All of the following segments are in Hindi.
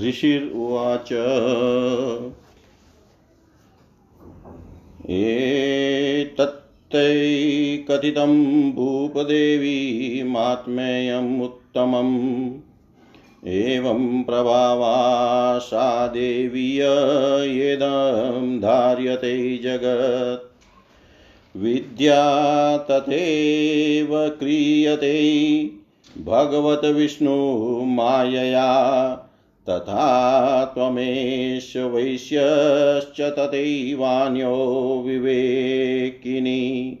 ऋषिर्वाच। एतत्तै कथितं भूपदेवी मात्मेयमुत्तमम् एवं प्रभावा सा देवी येदं धार्यते जगत्। विद्या तथैव क्रियते। भगवद्विष्णुमायया तथा त्वमेष वैश्यश्च तथैवान्यो विवेकिनी।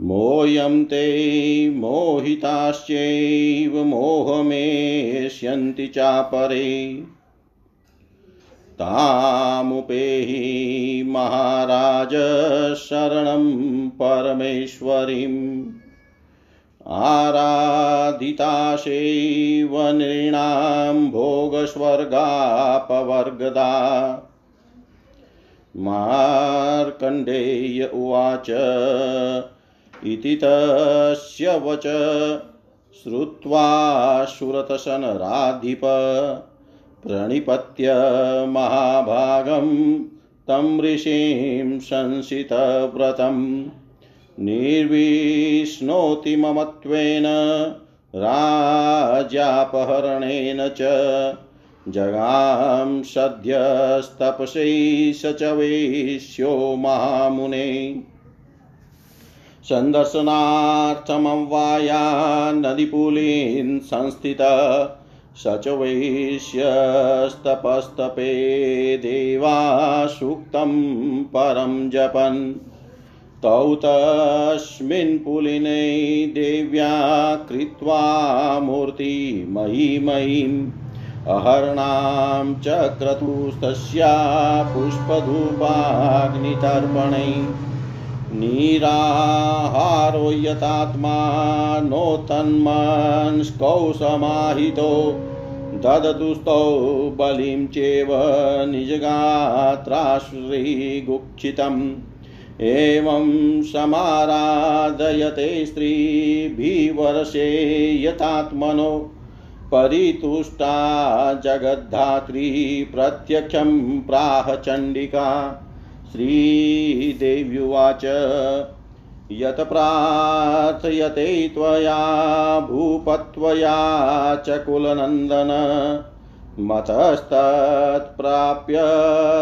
मोऽयं ते मोहिताश्चैव मोहमेष्यन्ति चापरे। तामुपेहि महाराज शरणं परमेश्वरीम्। आराधिताशैव नृणां भोगस्वर्गापवर्गदा मार्कण्डेय उवाच, इति तस्य वच। श्रुत्वा सुरतशनराधिप प्रणिपत्य महाभागं, तं ऋषिं संसितव्रतम्। निर्विष्णोति ममत्वेन राज्यापहरणेन च। जगां सद्यस्तपसै स च वेश्यो महामुने। सन्दर्शनार्थमवाया नदीपुलीन् संस्थित, स च वैश्यस्तपस्तपे देवा सूक्तं परं जपन्। तौ तस्मिन् पुलिने देव्या कृत्वा मूर्तिमयीमयीम् अहर्णां चक्रतुस्तस्या पुष्पधूपाग्नितर्पणै निराहारो यतात्मा नो तन्मंस्कौ समाहितो ददतुस्तौ बलिं चेव निजगात्राश्रीगुक्षितम् एवं समाराधयते स्त्रीभिवर्षे यतात्मनो परितुष्टा जगद्धात्री प्रत्यक्षं प्राह चण्डिका। श्रीदेव्युवाच, यत् प्रार्थयते त्वया भूपत्वया च कुलनन्दन। मतस्तत्प्राप्य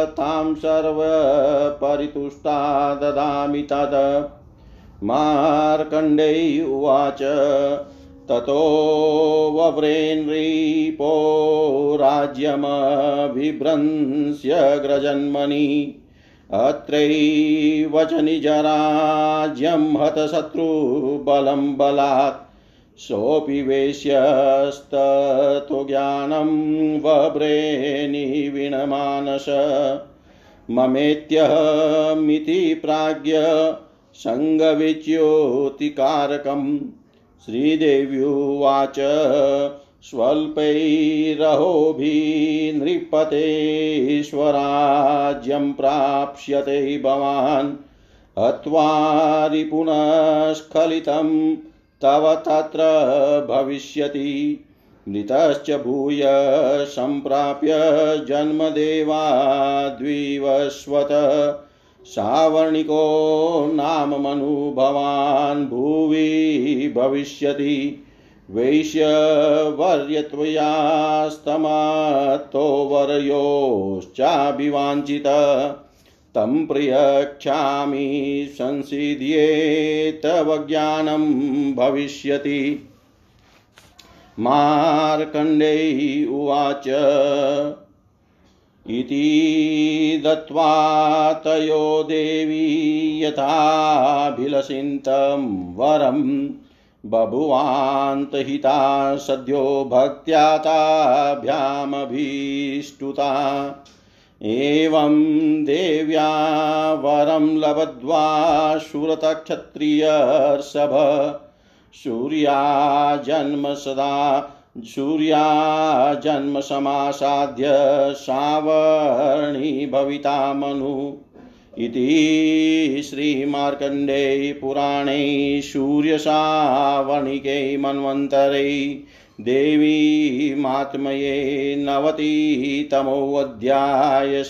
तां सर्वपरितुष्टा ददामि तद। मार्कण्डेय उवाच, ततो वव्रेन्रीपो राज्यमभिभ्रंस्य ग्रजन्मनि अत्रैव निजराज्यं हतशत्रुबलं बलात्। सोऽपि वेश्यस्ततो ज्ञानं वव्रेनिविणमानस ममेत्यहमिति प्राज्ञ सङ्गविच्योतिकारकम्। श्रीदेव्युवाच स्वल्पैरहोभिनृपतेश्वराज्यं प्राप्स्यते भवान्। हत्वारि पुनः तव तत्र भविष्यति। मृतश्च भूय सम्प्राप्य जन्मदेवाद्विवस्वत। सावर्णिको नाम मनु भवान् भुवि भविष्यति। वैश्यवर्यत्वयास्तमतो वरयोश्चाभिवाञ्छित। तं प्रियक्षामि संसिद्ये तव ज्ञानं भविष्यति। मार्कण्डेय उवाच, इति दत्त्वा तयो देवी यथाभिलषिन्तं वरं बभुवान्तहिता सद्यो भक्त्या ताभ्यामभीष्टुता। एवं देव्या वरं लभद्वा सुरतक्षत्रियर्षभ सूर्या जन्म सदा सूर्या जन्म समासाद्य सावर्णी भविता मनु। इति श्रीमार्कण्डे पुराणे सूर्यसावणिके मन्वन्तरे देवी मात्मये नवतितमोऽध्याय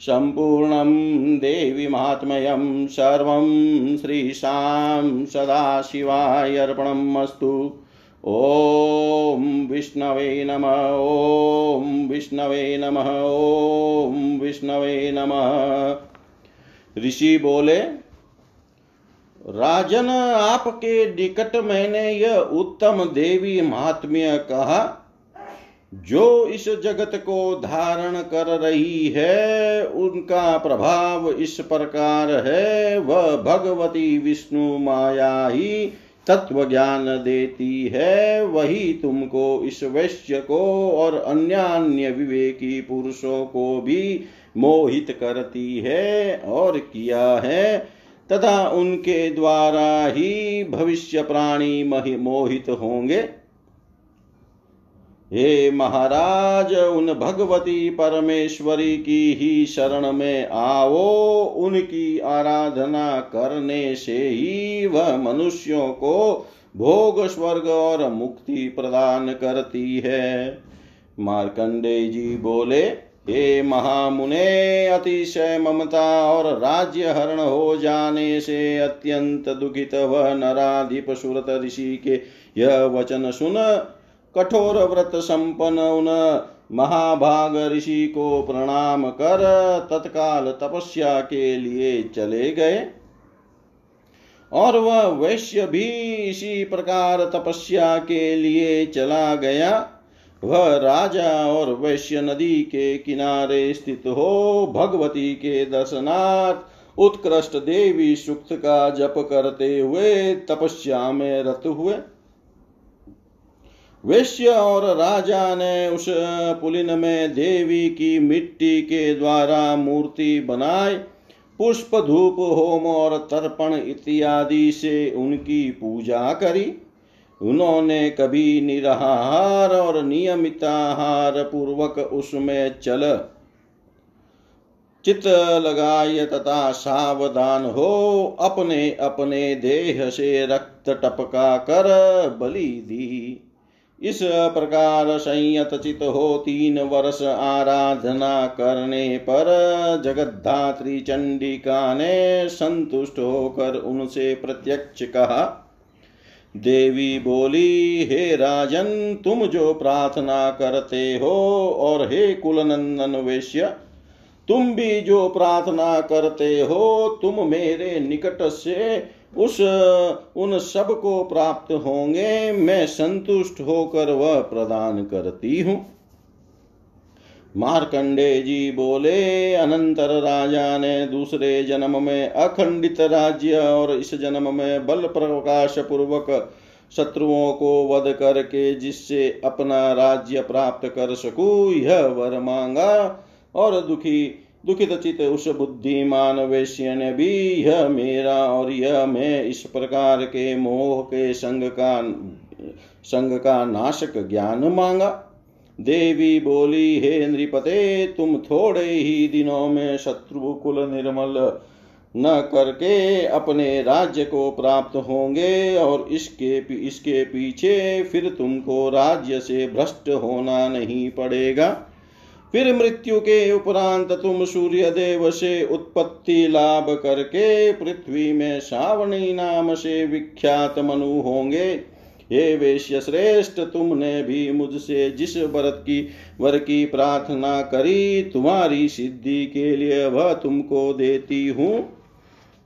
सम्पूर्णं देवी मात्मयं सर्वं श्रीशां सदाशिवाय अर्पणम् अस्तु ॐ विष्णवे नमः, ॐ विष्णवे नमः, ॐ विष्णवे नमः। ऋषि बोले, राजन, आपके निकट मैंने यह उत्तम देवी महात्म्य कहा, जो इस जगत को धारण कर रही है, उनका प्रभाव इस प्रकार है, वह भगवती विष्णु माया ही तत्व ज्ञान देती है, वही तुमको इस वैश्य को और अन्य अन्य विवेकी पुरुषों को भी मोहित करती है और किया है, तथा उनके द्वारा ही भविष्य प्राणी मोहित होंगे। हे महाराज, उन भगवती परमेश्वरी की ही शरण में आओ, उनकी आराधना करने से ही वह मनुष्यों को भोग, स्वर्ग और मुक्ति प्रदान करती है। मार्कंडे जी बोले हे महामुने, अतिशय ममता और राज्य हरण हो जाने से अत्यंत दुखित वह नराधिप सुरत ऋषि के यह वचन सुन कठोर व्रत संपन्न उन महाभाग ऋषि को प्रणाम कर तत्काल तपस्या के लिए चले गए। और वह वैश्य भी इसी प्रकार तपस्या के लिए चला गया। वह राजा और वैश्य नदी के किनारे स्थित हो, भगवती के दर्शनार्थ उत्कृष्ट देवी सुक्त का जप करते हुए तपस्या में रत हुए। वैश्य और राजा ने उस पुलिन में देवी की मिट्टी के द्वारा मूर्ति बनाए पुष्प धूप, होम और तर्पण इत्यादि से उनकी पूजा करी। उन्होंने कभी निराहार और नियमित नियमिताहार पूर्वक उसमें चल चित लगाय तथा सावधान हो, अपने अपने देह से रक्त टपका कर बलि दी। इस प्रकार संयत चित हो तीन वर्ष आराधना करने पर जगद्धात्री चंडिका ने संतुष्ट होकर उनसे प्रत्यक्ष कहा देवी बोली, हे राजन, तुम जो प्रार्थना करते हो और हे कुलनंदन वेश्य, तुम भी जो प्रार्थना करते हो, तुम मेरे निकट से उस, उन सबको प्राप्त होंगे, मैं संतुष्ट होकर वह प्रदान करती हूँ। मार्कंडे जी बोले, अनंतर राजा ने दूसरे जन्म में अखंडित राज्य और इस जन्म में बल प्रकाश पूर्वक शत्रुओं को वध करके जिससे अपना राज्य प्राप्त कर सकू, यह वर मांगा। और दुखी, दुखित चित उस बुद्धिमान वैश्य ने भी, यह मेरा और यह मैं इस प्रकार के मोह के संग का संग का नाशक ज्ञान मांगा। देवी बोली, हे नृपते, तुम थोड़े ही दिनों में शत्रु कुल निर्मल न करके अपने राज्य को प्राप्त होंगे और इसके इसके पीछे फिर तुमको राज्य से भ्रष्ट होना नहीं पड़ेगा। फिर मृत्यु के उपरांत तुम सूर्य देव से उत्पत्ति लाभ करके पृथ्वी में श्रावणी नाम से विख्यात मनु होंगे। हे वेश्य श्रेष्ठ, तुमने भी मुझसे जिस व्रत की, वर की प्रार्थना करी, तुम्हारी सिद्धि के लिए वह तुमको देती हूँ।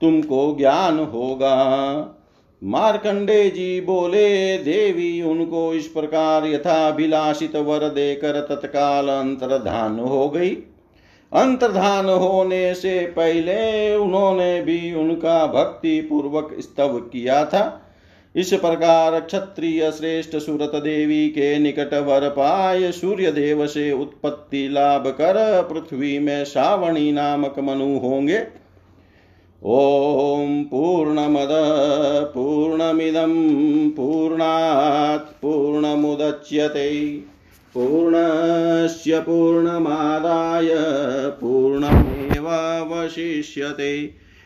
तुमको ज्ञान होगा। मार्कंडे जी बोले, देवी उनको इस प्रकार यथाभिलाषित वर देकर तत्काल अंतर्धान हो गई। अंतर्धान होने से पहले उन्होंने भी उनका भक्ति पूर्वक स्तव किया था। इस प्रकार क्षत्रिय श्रेष्ठ सुरत देवी के निकट वर पाय सूर्य देव से उत्पत्ति लाभ कर पृथ्वी में श्रावणी नामक मनु होंगे। ॐ पूर्णमद, पूर्णमिदं पूर्णात् पूर्णमुदच्यते। पूर्णस्य पूर्णमादाय पूर्णमेव एवावशिष्यते